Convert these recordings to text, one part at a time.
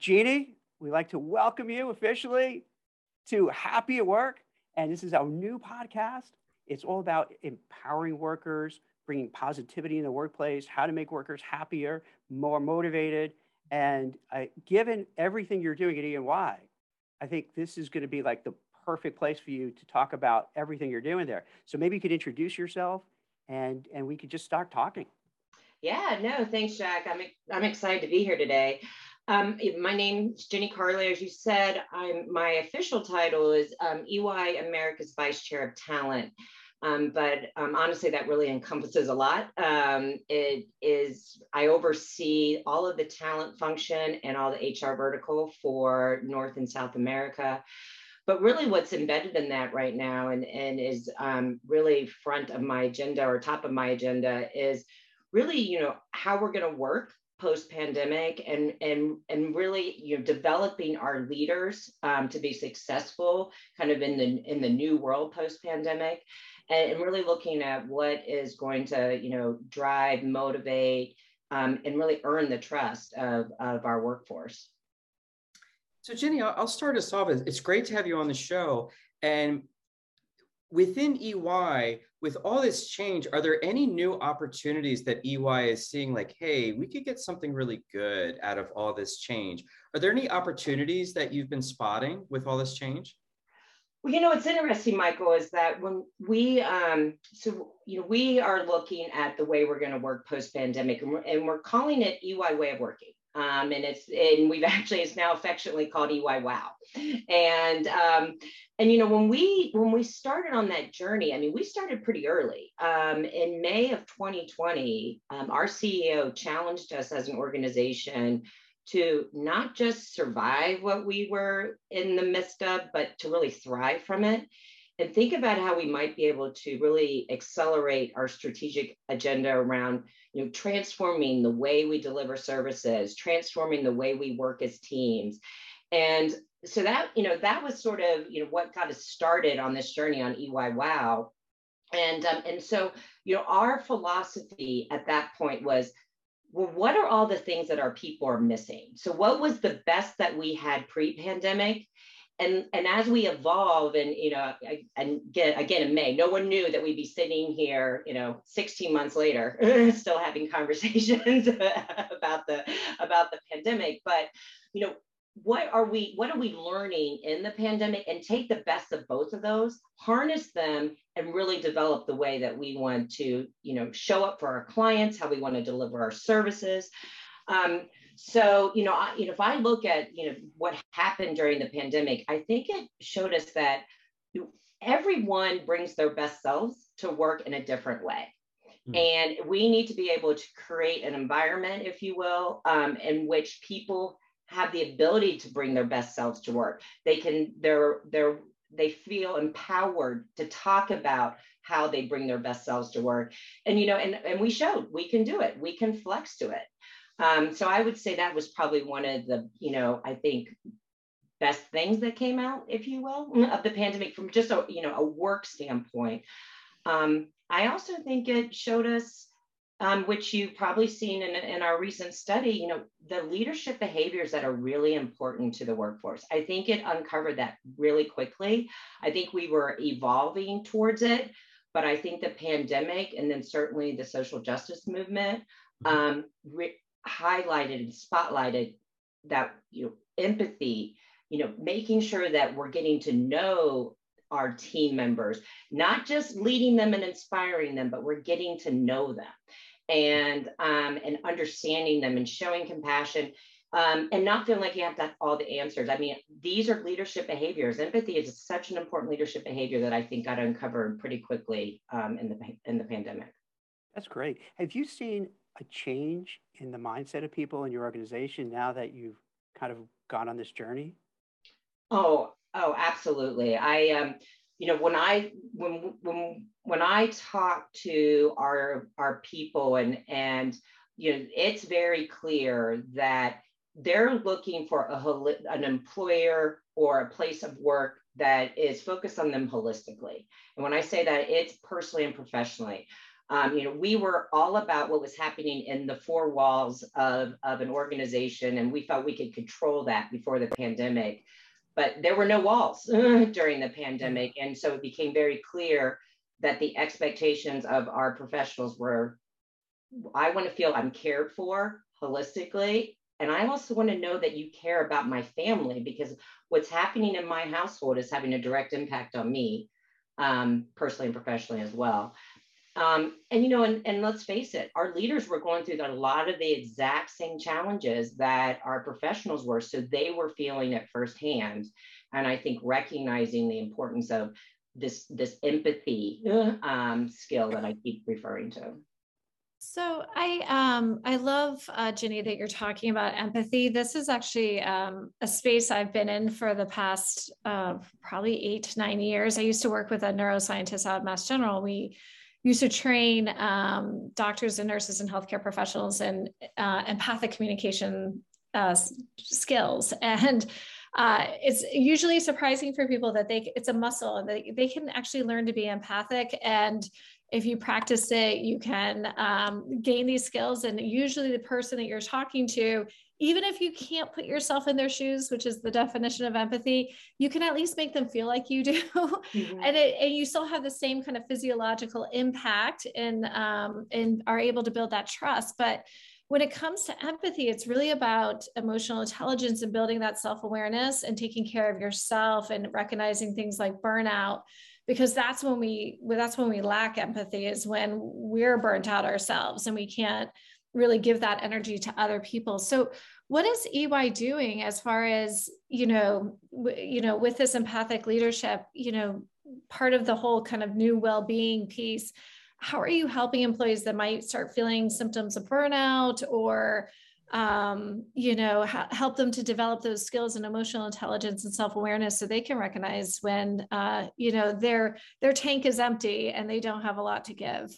Jeannie, we'd like to welcome you officially to Happy at Work. And this is our new podcast. It's all about empowering workers, bringing positivity in the workplace, how to make workers happier, more motivated. And uh, given everything you're doing at E&Y, I think this is going to be like the perfect place for you to talk about everything you're doing there. So maybe you could introduce yourself and, and we could just start talking. Yeah, no, thanks, Jack. I'm, I'm excited to be here today. Um, my name is Ginnie Carlier, as you said. I'm my official title is um, EY America's Vice Chair of Talent. Um, but um, honestly, that really encompasses a lot. Um, it is, I oversee all of the talent function and all the HR vertical for North and South America. But really, what's embedded in that right now and, and is um, really front of my agenda or top of my agenda is really, you know, how we're going to work post pandemic and and and really you know developing our leaders um, to be successful kind of in the in the new world post pandemic and, and, really looking at what is going to you know drive motivate um, and really earn the trust of, of our workforce. So Ginnie I'll, start us off. It's great to have you on the show and within ey with all this change, are there any new opportunities that EY is seeing like, hey, we could get something really good out of all this change? Are there any opportunities that you've been spotting with all this change? Well, you know, what's interesting, Michael, is that when we, um, so, you know, we are looking at the way we're going to work post pandemic and, and we're, calling it EY way of working. Um, and it's and we've actually it's now affectionately called EY Wow, and um, and you know when we when we started on that journey, I mean we started pretty early. Um, in May of 2020, um, our CEO challenged us as an organization to not just survive what we were in the midst of, but to really thrive from it and think about how we might be able to really accelerate our strategic agenda around you know transforming the way we deliver services transforming the way we work as teams. And so that you know that was sort of you know what got us started on this journey on ey wow. And um, and so you know our philosophy at that point was well what are all the things that our people are missing? So what was the best that we had pre-pandemic and and as we evolve and you know and get again in may no one knew that we'd be sitting here you know 16 months later still having conversations about the about the pandemic. But you know what are we what are we learning in the pandemic? And take the best of both of those harness them and really develop the way that we want to you know show up for our clients how we want to deliver our services. Um, so, you know, I, you know, if I look at, you know, what happened during the pandemic, I think it showed us that everyone brings their best selves to work in a different way. Mm-hmm. And we need to be able to create an environment, if you will, um, in which people have the ability to bring their best selves to work. They can, they're, they're, they feel empowered to talk about how they bring their best selves to work. And, you know, and, and we showed we can do it. We can flex to it. Um, so I would say that was probably one of the, you know, I think best things that came out, if you will, of the pandemic from just a, you know, a work standpoint. Um, I also think it showed us, um, which you've probably seen in, in our recent study, you know, the leadership behaviors that are really important to the workforce. I think it uncovered that really quickly. I think we were evolving towards it, but I think the pandemic and then certainly the social justice movement mm-hmm. um, re- highlighted and spotlighted that you know empathy you know making sure that we're getting to know our team members not just leading them and inspiring them but we're getting to know them and um, and understanding them and showing compassion um, and not feeling like you have to all the answers. I mean, these are leadership behaviors. Empathy is such an important leadership behavior that I think got uncovered pretty quickly um, in the in the pandemic. That's great. Have you seen a change in the mindset of people in your organization now that you've kind of gone on this journey? Oh, oh, absolutely. I um, you know, when I when when when I talk to our our people and and you know, it's very clear that they're looking for a an employer or a place of work that is focused on them holistically. And when I say that, it's personally and professionally. Um, you know, we were all about what was happening in the four walls of, of an organization, and we felt we could control that before the pandemic. But there were no walls during the pandemic. And so it became very clear that the expectations of our professionals were I want to feel I'm cared for holistically. And I also want to know that you care about my family because what's happening in my household is having a direct impact on me, um, personally and professionally as well. Um, and you know, and, and let's face it, our leaders were going through a lot of the exact same challenges that our professionals were. So they were feeling it firsthand. And I think recognizing the importance of this this empathy um, skill that I keep referring to. So I um I love uh, Ginnie that you're talking about empathy. This is actually um, a space I've been in for the past uh, probably eight nine years. I used to work with a neuroscientist out of Mass General. We used to train um, doctors and nurses and healthcare professionals in uh, empathic communication uh, skills and. Uh, it's usually surprising for people that they it's a muscle and they, they can actually learn to be empathic and if you practice it, you can um, gain these skills. And usually, the person that you're talking to, even if you can't put yourself in their shoes, which is the definition of empathy, you can at least make them feel like you do, mm-hmm. and, it, and you still have the same kind of physiological impact and um, and are able to build that trust. But when it comes to empathy, it's really about emotional intelligence and building that self awareness and taking care of yourself and recognizing things like burnout because that's when we that's when we lack empathy is when we're burnt out ourselves and we can't really give that energy to other people so what is ey doing as far as you know w- you know with this empathic leadership you know part of the whole kind of new well-being piece how are you helping employees that might start feeling symptoms of burnout or um, you know, ha- help them to develop those skills and emotional intelligence and self-awareness so they can recognize when, uh, you know, their, their tank is empty and they don't have a lot to give.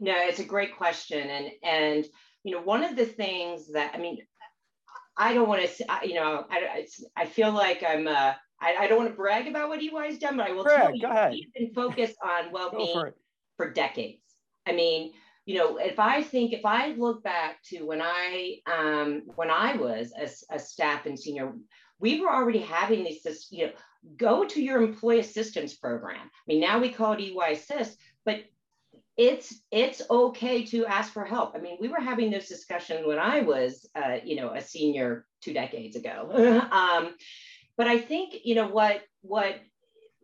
No, it's a great question. And, and, you know, one of the things that, I mean, I don't want to, you know, I, I feel like I'm, uh, I, I don't want to brag about what EY's done, but I will tell you, ahead. we've been focused on well-being for, for decades. I mean, you know, if I think, if I look back to when I, um, when I was a, a staff and senior, we were already having these, this, you know, go to your employee assistance program. I mean, now we call it EY Assist, but it's it's okay to ask for help. I mean, we were having this discussion when I was, uh, you know, a senior two decades ago. um, but I think, you know, what what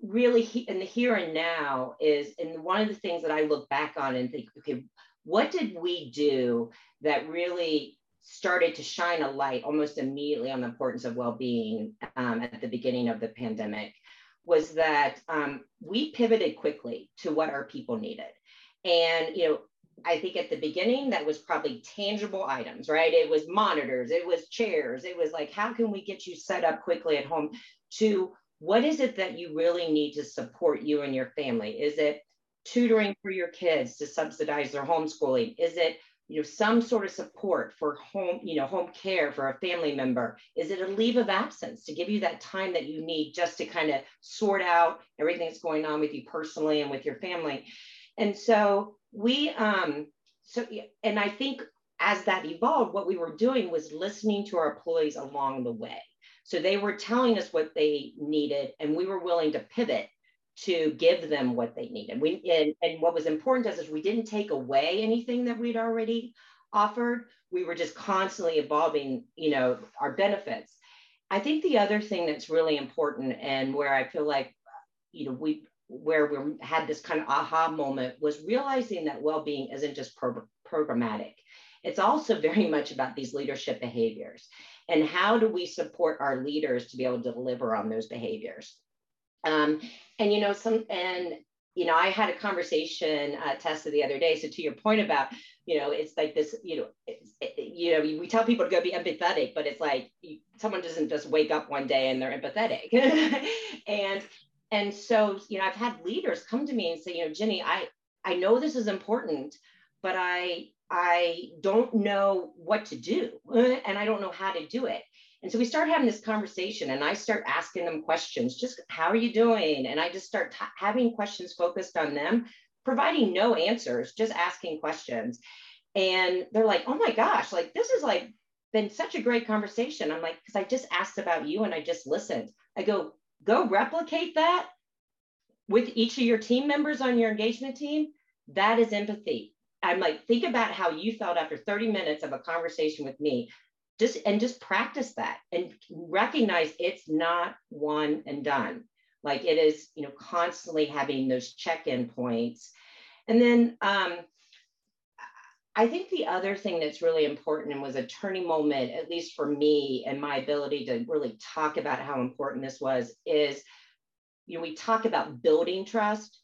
really he, in the here and now is, and one of the things that I look back on and think, okay, what did we do that really started to shine a light almost immediately on the importance of well-being um, at the beginning of the pandemic was that um, we pivoted quickly to what our people needed and you know i think at the beginning that was probably tangible items right? It was monitors it was chairs it was like how can we get you set up quickly at home? To what is it that you really need to support you and your family? Is it tutoring for your kids to subsidize their homeschooling? Is it you know some sort of support for home you know home care for a family member? Is it a leave of absence to give you that time that you need just to kind of sort out everything that's going on with you personally and with your family and so we um so and i think as that evolved what we were doing was listening to our employees along the way so they were telling us what they needed and we were willing to pivot to give them what they needed. We and, and what was important to us is we didn't take away anything that we'd already offered. We were just constantly evolving, you know, our benefits. I think the other thing that's really important and where I feel like, you know, we where we had this kind of aha moment was realizing that well-being isn't just pro- programmatic. It's also very much about these leadership behaviors and how do we support our leaders to be able to deliver on those behaviors. Um, and you know, some and you know, I had a conversation uh, Tessa the other day. So to your point about, you know, it's like this, you know, it, you know, we tell people to go be empathetic, but it's like you, someone doesn't just wake up one day and they're empathetic. and and so, you know, I've had leaders come to me and say, you know, Ginnie I I know this is important, but I I don't know what to do and I don't know how to do it. And so we start having this conversation, and I start asking them questions just how are you doing? And I just start t- having questions focused on them providing no answers, just asking questions. And they're like, oh my gosh, like this is like been such a great conversation. I'm like, because I just asked about you and I just listened. I go, go replicate that with each of your team members on your engagement team. That is empathy. I'm like, think about how you felt after 30 minutes of a conversation with me. Just and just practice that and recognize it's not one and done. Like it is, you know, constantly having those check-in points. And then um, I think the other thing that's really important and was a turning moment, at least for me and my ability to really talk about how important this was, is you know, we talk about building trust.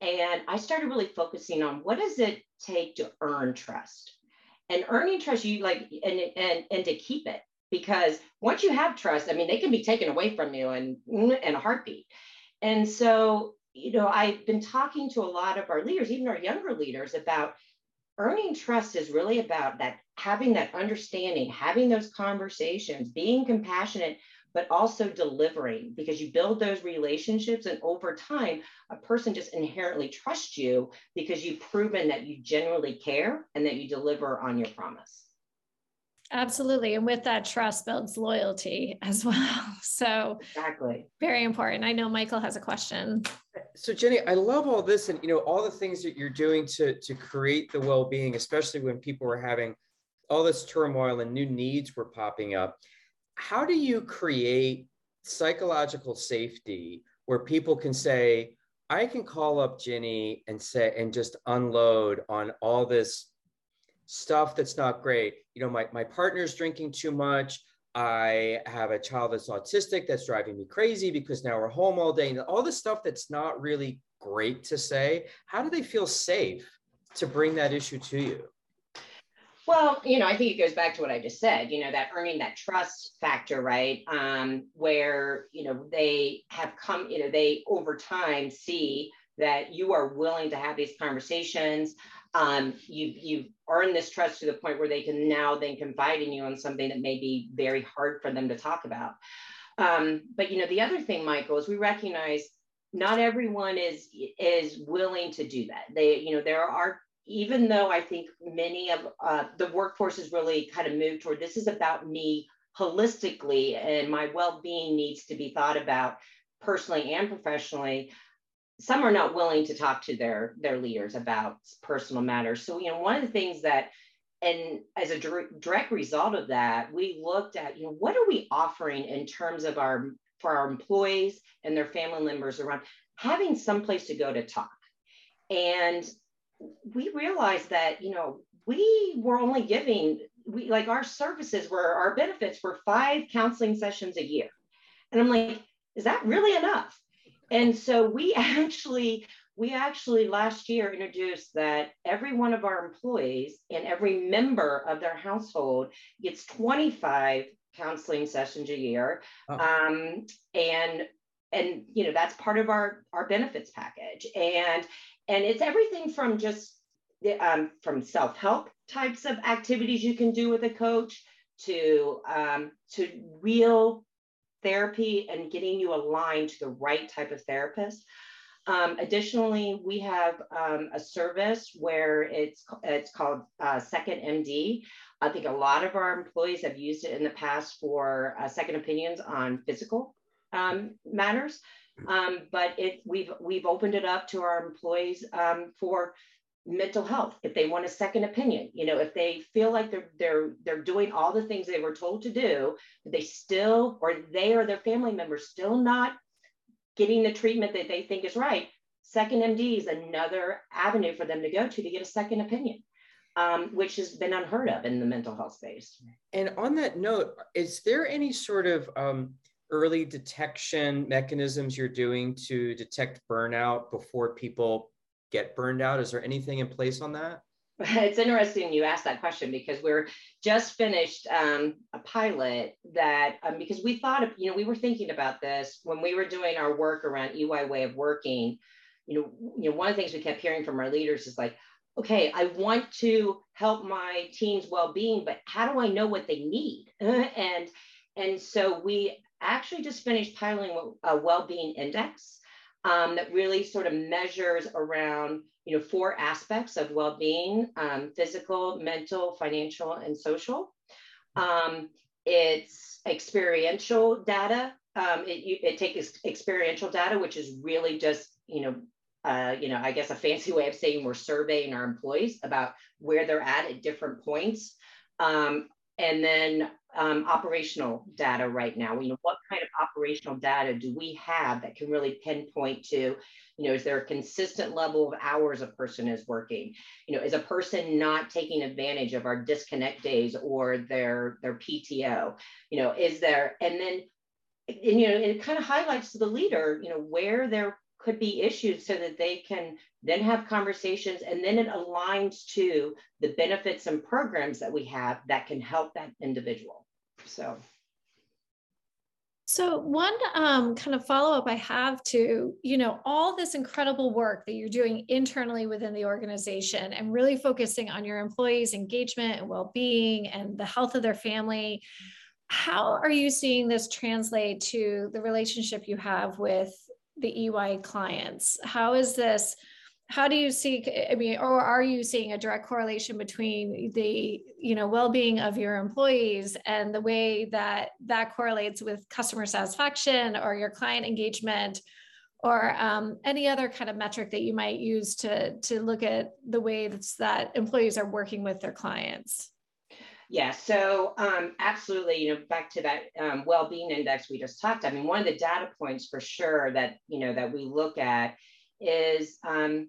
And I started really focusing on what does it take to earn trust? And earning trust, you like, and, and, and to keep it. Because once you have trust, I mean, they can be taken away from you and mm, in a heartbeat. And so, you know, I've been talking to a lot of our leaders, even our younger leaders, about earning trust is really about that having that understanding, having those conversations, being compassionate, but also delivering because you build those relationships. And over time, a person just inherently trusts you because you've proven that you genuinely care and that you deliver on your promise. Absolutely. And with that trust builds loyalty as well. So exactly very important. I know Michael has a question. So Ginnie, I love all this and you know all the things that you're doing to to create the well-being, especially when people are having all this turmoil and new needs were popping up. How do you create psychological safety where people can say, I can call up Ginnie and say and just unload on all this stuff that's not great. You know, my, my partner's drinking too much. I have a child that's autistic that's driving me crazy because now we're home all day. And all the stuff that's not really great to say. How do they feel safe to bring that issue to you? Well, you know, I think it goes back to what I just said, you know, that earning that trust factor, right? Um, where, you know, they have come, you know, they over time see that you are willing to have these conversations um, you you've earned this trust to the point where they can now then confide in you on something that may be very hard for them to talk about. Um, but you know, the other thing, Michael, is we recognize not everyone is is willing to do that. They, you know, there are even though I think many of uh, the workforce has really kind of moved toward this is about me holistically and my well-being needs to be thought about personally and professionally some are not willing to talk to their their leaders about personal matters. So you know one of the things that and as a direct result of that we looked at you know what are we offering in terms of our for our employees and their family members around having some place to go to talk? And we realized that you know we were only giving we like our services were our benefits were five counseling sessions a year. And i'm like is that really enough and so we actually we actually last year introduced that every one of our employees and every member of their household gets 25 counseling sessions a year oh. um, and and you know that's part of our our benefits package and and it's everything from just um, from self-help types of activities you can do with a coach to um, to real therapy and getting you aligned to the right type of therapist. Um, additionally, we have um, a service where it's it's called uh, Second MD. I think a lot of our employees have used it in the past for uh, second opinions on physical um, matters. Um, but it, we've we've opened it up to our employees um, for mental health if they want a second opinion you know if they feel like they're they're they're doing all the things they were told to do but they still or they or their family members still not getting the treatment that they think is right second md is another avenue for them to go to to get a second opinion um, which has been unheard of in the mental health space. And on that note is there any sort of um, early detection mechanisms you're doing to detect burnout before people get burned out? Is there anything in place on that? It's interesting you asked that question because we're just finished um, a pilot that um, because we thought of you know we were thinking about this when we were doing our work around EY way of working. You know, you know one of the things we kept hearing from our leaders is like, okay, I want to help my team's well-being, but how do I know what they need? and and so we actually just finished piloting a well-being index um, that really sort of measures around you know four aspects of well-being: um, physical, mental, financial, and social. Um, it's experiential data. Um, it, it takes experiential data, which is really just you know uh, you know, I guess a fancy way of saying we're surveying our employees about where they're at at different points. Um, and then um, operational data right now. You know, what kind of operational data do we have that can really pinpoint to, you know, is there a consistent level of hours a person is working? You know, is a person not taking advantage of our disconnect days or their their PTO? You know, is there and then and you know it kind of highlights to the leader, you know, where they're could be issued so that they can then have conversations and then it aligns to the benefits and programs that we have that can help that individual so so one um, kind of follow up I have to, you know, all this incredible work that you're doing internally within the organization and really focusing on your employees' engagement and well-being and the health of their family. How are you seeing this translate to the relationship you have with the EY clients? How is this? How do you see? I mean, or are you seeing a direct correlation between the you know well-being of your employees and the way that that correlates with customer satisfaction or your client engagement? or um, any other kind of metric that you might use to to look at the ways that employees are working with their clients yeah, so um, absolutely, you know, back to that um, well-being index we just talked. I mean, one of the data points for sure that you know that we look at is um,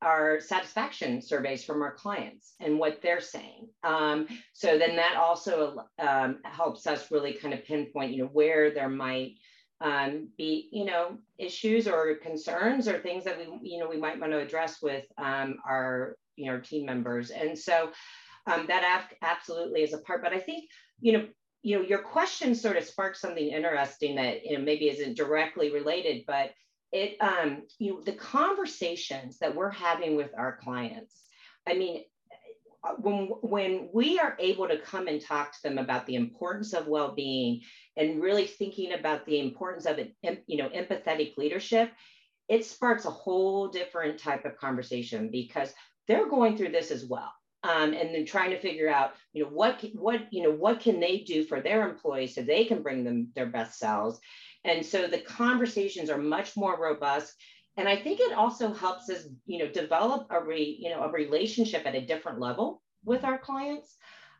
our satisfaction surveys from our clients and what they're saying. Um, so then that also um, helps us really kind of pinpoint, you know, where there might um, be, you know, issues or concerns or things that we, you know, we might want to address with our, you know, team members. And so um, that absolutely is a part. But I think, you know, you know, your question sort of sparked something interesting that you know maybe isn't directly related, but it, um, you know, the conversations that we're having with our clients. I mean, when when we are able to come and talk to them about the importance of well-being and really thinking about the importance of an you know, empathetic leadership, it sparks a whole different type of conversation because they're going through this as well um, and then trying to figure out, you know, what what you know what can they do for their employees so they can bring them their best selves. And so the conversations are much more robust. And I think it also helps us, you know, develop a re, you know, a relationship at a different level with our clients.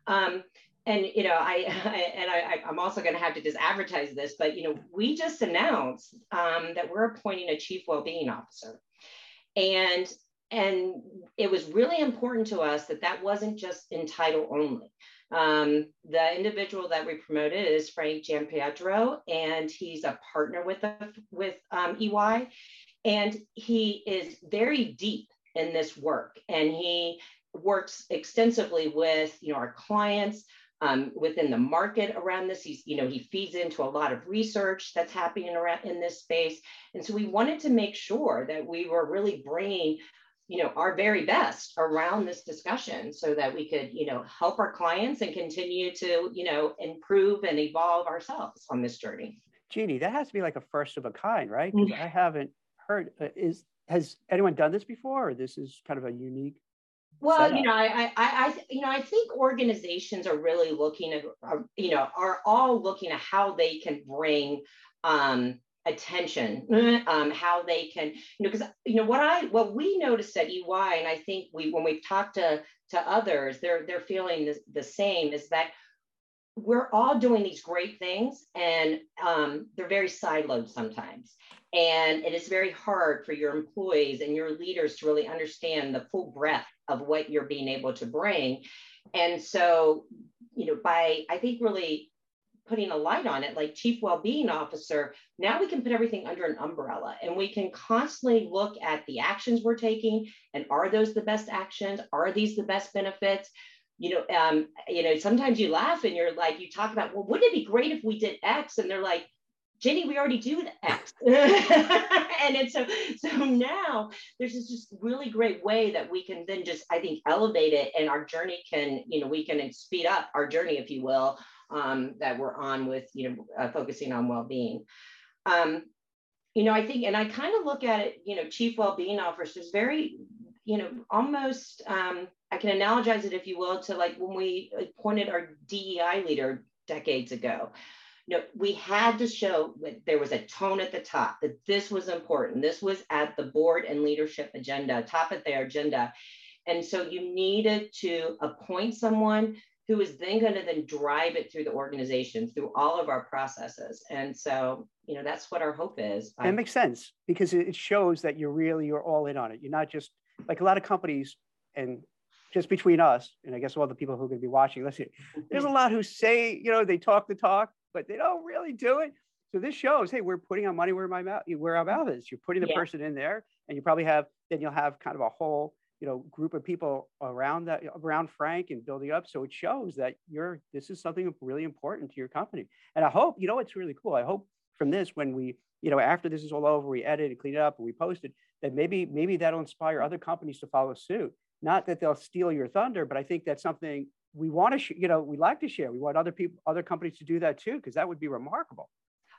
Um, and you know, I, I and I, I'm also going to have to just advertise this, but you know, we just announced um, that we're appointing a chief well-being officer, and and it was really important to us that that wasn't just in title only. Um, the individual that we promoted is Frank Giampietro, and he's a partner with with um, EY, and he is very deep in this work, and he works extensively with you know our clients. Um, within the market around this. He's, you know, he feeds into a lot of research that's happening around in this space. And so we wanted to make sure that we were really bringing you know our very best around this discussion so that we could you know help our clients and continue to you know improve and evolve ourselves on this journey jeannie that has to be like a first of a kind right because mm-hmm. i haven't heard uh, is has anyone done this before or this is kind of a unique well setup? you know I, I i you know i think organizations are really looking at you know are all looking at how they can bring um attention um, how they can you know because you know what i what we noticed at ey and i think we when we've talked to to others they're they're feeling the, the same is that we're all doing these great things and um, they're very siloed sometimes. And it is very hard for your employees and your leaders to really understand the full breadth of what you're being able to bring. And so you know by i think really putting a light on it, like chief well-being officer, now we can put everything under an umbrella and we can constantly look at the actions we're taking and are those the best actions? Are these the best benefits? You know, um, you know, sometimes you laugh and you're like, you talk about, well, wouldn't it be great if we did X? And they're like, Ginnie, we already do X. and it's so so now there's this just really great way that we can then just, I think, elevate it and our journey can, you know, we can speed up our journey, if you will, um, that we're on with, you know, uh, focusing on well-being. Um, you know, I think, and I kind of look at it, you know, chief well-being officers very, you know, almost, um, I can analogize it, if you will, to like when we appointed our DEI leader decades ago. You know, we had to show that there was a tone at the top that this was important. This was at the board and leadership agenda, top of their agenda. And so you needed to appoint someone who is then going to then drive it through the organization through all of our processes. And so you know that's what our hope is. It makes sense because it shows that you're really you're all in on it. You're not just like a lot of companies and just between us and i guess all the people who are going to be watching listen there's a lot who say you know they talk the talk but they don't really do it. So this shows hey we're putting our money where my mouth where our mouth is. You're putting the yeah. person in there and you probably have then you'll have kind of a whole you know group of people around that around Frank and building up. So it shows that you're this is something really important to your company. And I hope you know it's really cool. I hope from this when we you know after this is all over, we edit and clean it up and we post it that maybe maybe that'll inspire other companies to follow suit. Not that they'll steal your thunder, but I think that's something we want to sh- you know we like to share. We want other people other companies to do that too because that would be remarkable.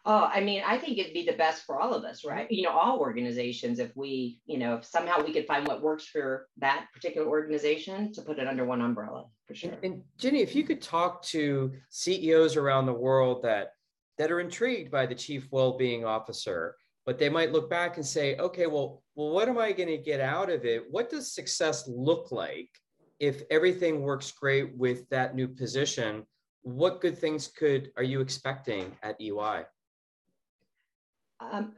Oh, I mean, I think it'd be the best for all of us, right? You know, all organizations, if we, you know, if somehow we could find what works for that particular organization to put it under one umbrella, for sure. And Ginnie, if you could talk to CEOs around the world that that are intrigued by the chief well-being officer, but they might look back and say, okay, well, well, what am I going to get out of it? What does success look like if everything works great with that new position? What good things could are you expecting at EY? Um,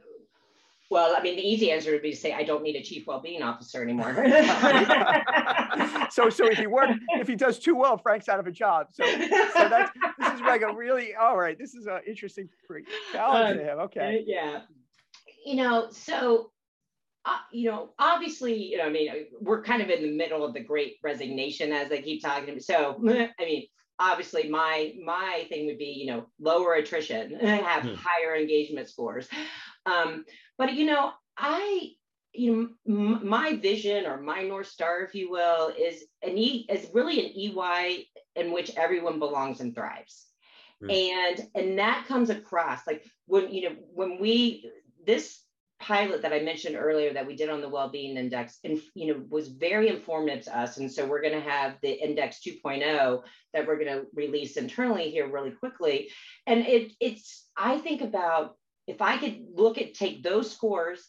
well, I mean, the easy answer would be to say I don't need a chief well-being officer anymore. so, so if he work, if he does too well, Frank's out of a job. So, so that's this is like a really all right. This is an interesting challenge um, to him. Okay. Yeah. You know, so uh, you know, obviously, you know, I mean, we're kind of in the middle of the great resignation, as they keep talking. About. So, I mean, obviously my my thing would be you know lower attrition have hmm. higher engagement scores um, but you know i you know m- my vision or my north star if you will is an e is really an ey in which everyone belongs and thrives hmm. and and that comes across like when you know when we this pilot that I mentioned earlier that we did on the well-being index and you know was very informative to us. And so we're going to have the index 2.0 that we're going to release internally here really quickly. And it it's I think about if I could look at take those scores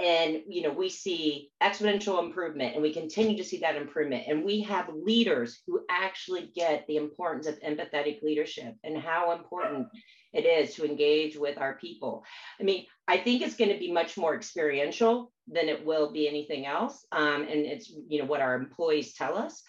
and you know we see exponential improvement and we continue to see that improvement and we have leaders who actually get the importance of empathetic leadership and how important it is to engage with our people. I mean, I think it's going to be much more experiential than it will be anything else. Um, and it's, you know, what our employees tell us.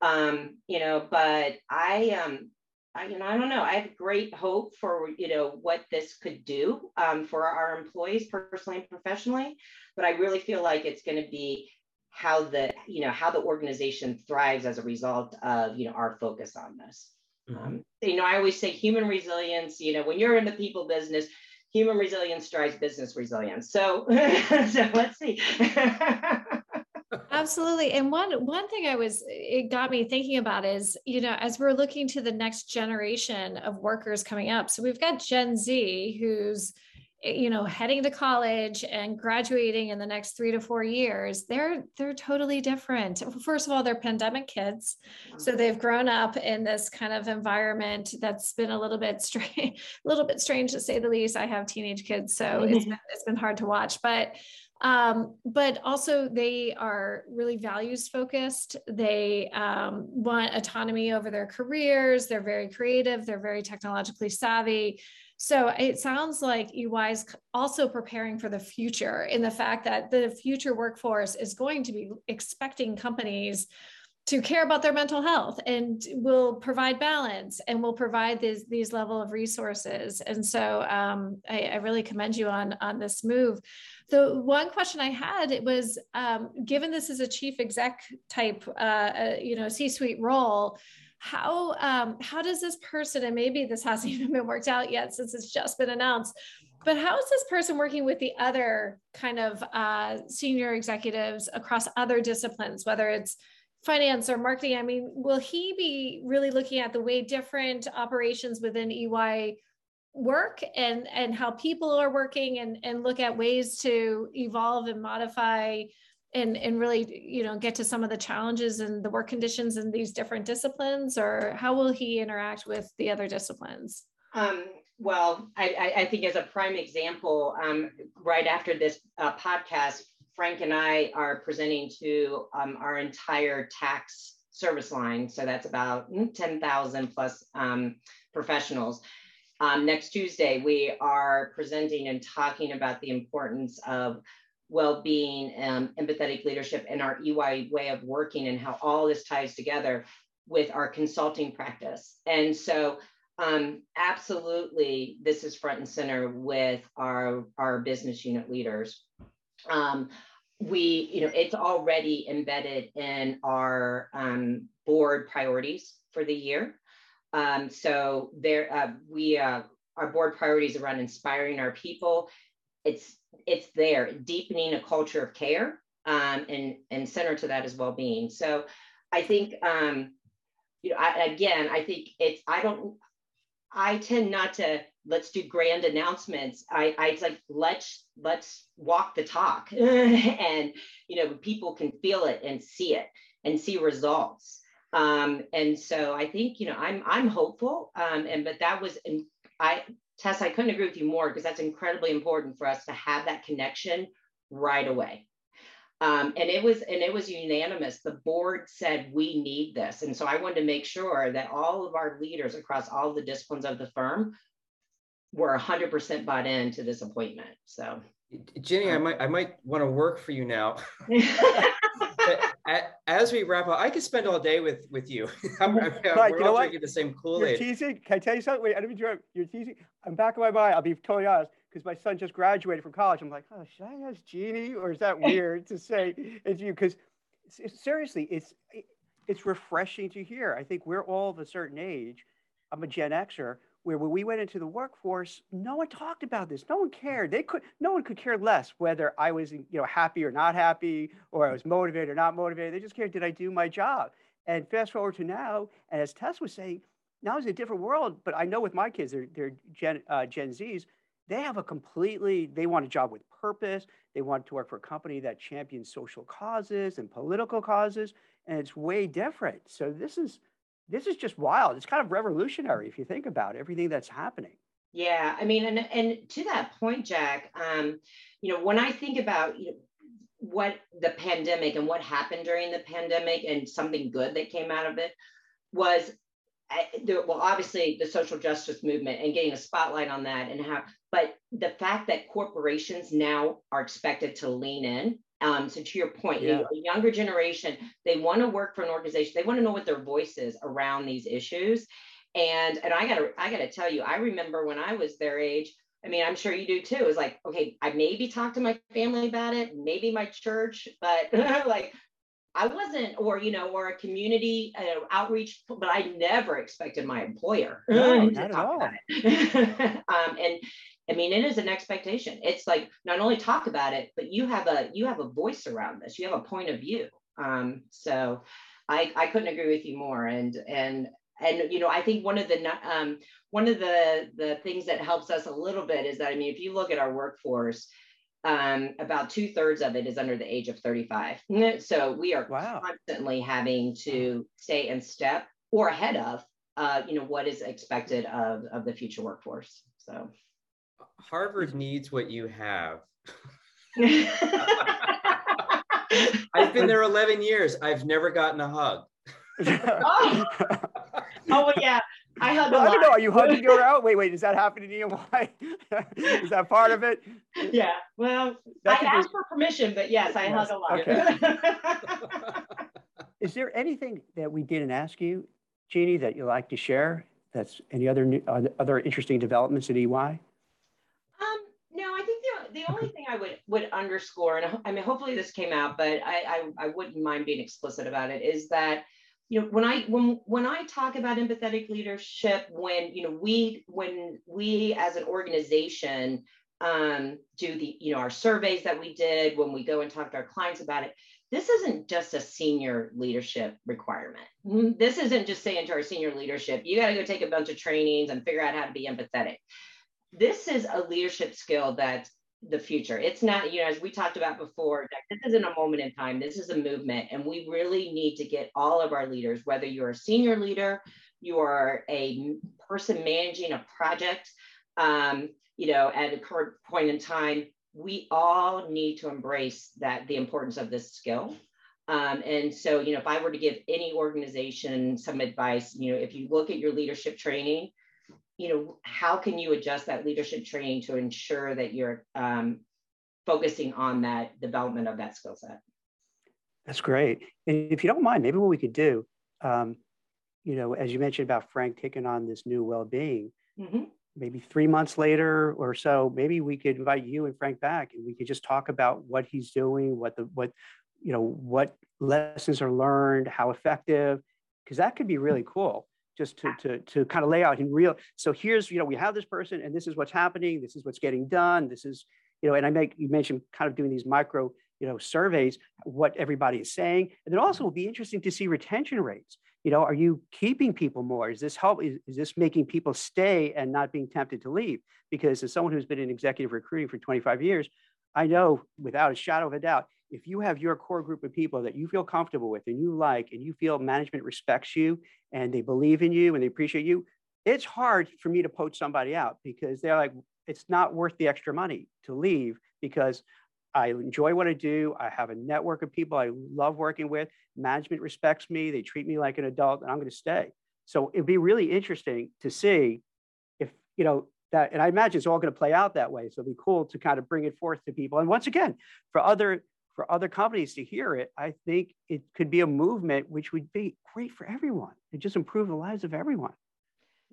Um, you know, but I, um, I, you know, I don't know. I have great hope for, you know, what this could do um, for our employees personally and professionally. But I really feel like it's going to be how the, you know, how the organization thrives as a result of, you know, our focus on this. Mm-hmm. Um, you know, I always say human resilience, you know, when you're in the people business, human resilience drives business resilience. So, so let's see. Absolutely. And one one thing I was it got me thinking about is, you know, as we're looking to the next generation of workers coming up. So we've got Gen Z who's Eh, you know heading to college and graduating in the next three to four years they're they're totally different first of all they're pandemic kids so they've grown up in this kind of environment that's been a little bit strange a little bit strange to say the least i have teenage kids so it's been, it's been hard to watch but um, but also they are really values focused. They um, want autonomy over their careers. They're very creative. They're very technologically savvy. So it sounds like EY is also preparing for the future in the fact that the future workforce is going to be expecting companies to care about their mental health and will provide balance and will provide these, these level of resources. And so um, I, I, really commend you on, on this move. The one question I had it was, um, given this is a chief exec type, uh, uh, you know, C-suite role, how um, how does this person and maybe this hasn't even been worked out yet since it's just been announced but how is this person working with the other kind of uh, senior executives across other disciplines whether it's finance or marketing i mean will he be really looking at the way different operations within ey work and and how people are working and and look at ways to evolve and modify and and really you know get to some of the challenges and the work conditions in these different disciplines? Or how will he interact with the other disciplines? Um, well I, I think as a prime example um, right after this uh, podcast frank and i are presenting to um, our entire tax service line so that's about mm, 10000 plus um, professionals um, next tuesday we are presenting and talking about the importance of well-being, um, empathetic leadership, and our EY way of working, and how all this ties together with our consulting practice. And so, um, absolutely, this is front and center with our our business unit leaders. Um, we, you know, it's already embedded in our um, board priorities for the year. Um, so there, uh, we uh, our board priorities around inspiring our people. It's it's there, deepening a culture of care um, and, and center to that is well-being. So I think, um, you know, I, again, I think it's, I don't, I tend not to, let's do grand announcements. I, I it's like, let's, let's walk the talk and, you know, people can feel it and see it and see results. Um, and so I think, you know, I'm, I'm hopeful. Um, and, but that was, in, I, Tess, I couldn't agree with you more because that's incredibly important for us to have that connection right away. Um, and it was and it was unanimous. The board said we need this, and so I wanted to make sure that all of our leaders across all the disciplines of the firm were 100% bought into this appointment. So, Ginnie, I um, might I might want to work for you now. as we wrap up, I could spend all day with with you. I'm, I'm, right, we're you all drinking the same Kool-Aid. You're teasing. Can I tell you something? Wait, I don't mean to You're teasing. I'm back in my mind. I'll be totally honest because my son just graduated from college. I'm like, oh, should I ask Jeannie, or is that weird to say it's you? Because seriously, it's it's refreshing to hear. I think we're all of a certain age. I'm a Gen Xer where when we went into the workforce, no one talked about this. No one cared. They could, no one could care less whether I was, you know, happy or not happy, or I was motivated or not motivated. They just cared, did I do my job? And fast forward to now, and as Tess was saying, now it's a different world. But I know with my kids, they're, they're Gen, uh, Gen Zs, they have a completely, they want a job with purpose. They want to work for a company that champions social causes and political causes. And it's way different. So this is, this is just wild. It's kind of revolutionary if you think about everything that's happening. Yeah, I mean, and and to that point, Jack, um, you know, when I think about you know, what the pandemic and what happened during the pandemic and something good that came out of it was well obviously the social justice movement and getting a spotlight on that and how but the fact that corporations now are expected to lean in um, so to your point, yeah. a younger generation, they want to work for an organization. They want to know what their voice is around these issues. And and I gotta I gotta tell you, I remember when I was their age. I mean, I'm sure you do too. It was like, okay, I maybe talked to my family about it, maybe my church, but like I wasn't, or you know, or a community uh, outreach, but I never expected my employer no, to talk about it. um, and I mean, it is an expectation. It's like not only talk about it, but you have a you have a voice around this. You have a point of view. Um, so I I couldn't agree with you more. And and and you know I think one of the um, one of the the things that helps us a little bit is that I mean if you look at our workforce, um, about two thirds of it is under the age of 35. So we are wow. constantly having to stay in step or ahead of uh, you know what is expected of of the future workforce. So. Harvard needs what you have. I've been there 11 years. I've never gotten a hug. oh. oh, yeah. I hug well, I don't know. Are you hugging your out? Wait, wait. Is that happening in EY? is that part of it? Yeah. Well, that I asked be... for permission, but yes, I yes. hug a lot. Okay. is there anything that we didn't ask you, Jeannie, that you'd like to share? That's any other new, other interesting developments at EY? The only thing I would would underscore, and I mean, hopefully this came out, but I, I, I wouldn't mind being explicit about it, is that you know when I when when I talk about empathetic leadership, when you know we when we as an organization um, do the you know our surveys that we did when we go and talk to our clients about it, this isn't just a senior leadership requirement. This isn't just saying to our senior leadership, you got to go take a bunch of trainings and figure out how to be empathetic. This is a leadership skill that's the future. It's not, you know, as we talked about before, this isn't a moment in time. This is a movement. And we really need to get all of our leaders, whether you're a senior leader, you are a person managing a project, um, you know, at a current point in time, we all need to embrace that the importance of this skill. Um, and so, you know, if I were to give any organization some advice, you know, if you look at your leadership training, you know, how can you adjust that leadership training to ensure that you're um, focusing on that development of that skill set? That's great. And if you don't mind, maybe what we could do, um, you know, as you mentioned about Frank taking on this new well-being, mm-hmm. maybe three months later or so, maybe we could invite you and Frank back, and we could just talk about what he's doing, what the what, you know, what lessons are learned, how effective, because that could be really cool. Just to, to, to kind of lay out in real. So here's, you know, we have this person, and this is what's happening. This is what's getting done. This is, you know, and I make you mentioned kind of doing these micro you know surveys what everybody is saying and then also mm-hmm. will be interesting to see retention rates you know, are you keeping people more? Is this help? Is, is this making people stay and not being tempted to leave? Because as someone who's been in executive recruiting for 25 years, I know without a shadow of a doubt, if you have your core group of people that you feel comfortable with and you like, and you feel management respects you and they believe in you and they appreciate you, it's hard for me to poach somebody out because they're like, it's not worth the extra money to leave because I enjoy what I do. I have a network of people I love working with. Management respects me. They treat me like an adult, and I'm going to stay. So it'd be really interesting to see if, you know, that, and I imagine it's all going to play out that way. So it'd be cool to kind of bring it forth to people. And once again, for other for other companies to hear it, I think it could be a movement which would be great for everyone. It just improve the lives of everyone.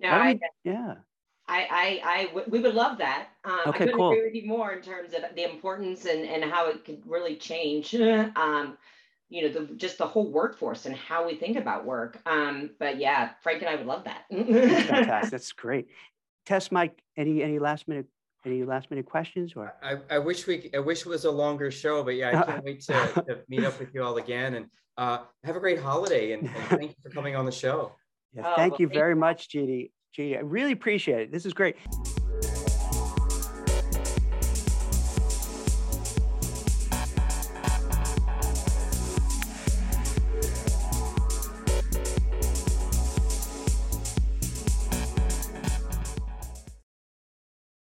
Yeah, yeah. I, yeah. I, I, I w- we would love that. Um, okay, I couldn't cool. agree with you more in terms of the importance and, and how it could really change, um, you know, the, just the whole workforce and how we think about work. Um, but yeah, Frank and I would love that. That's fantastic. That's great. Tess, Mike, any any last minute any last minute questions or? I, I wish we I wish it was a longer show, but yeah, I can't wait to, to meet up with you all again and uh, have a great holiday and, and thank you for coming on the show. Yeah, thank oh, well, you very thank much, Judy. Gee, I really appreciate it. This is great.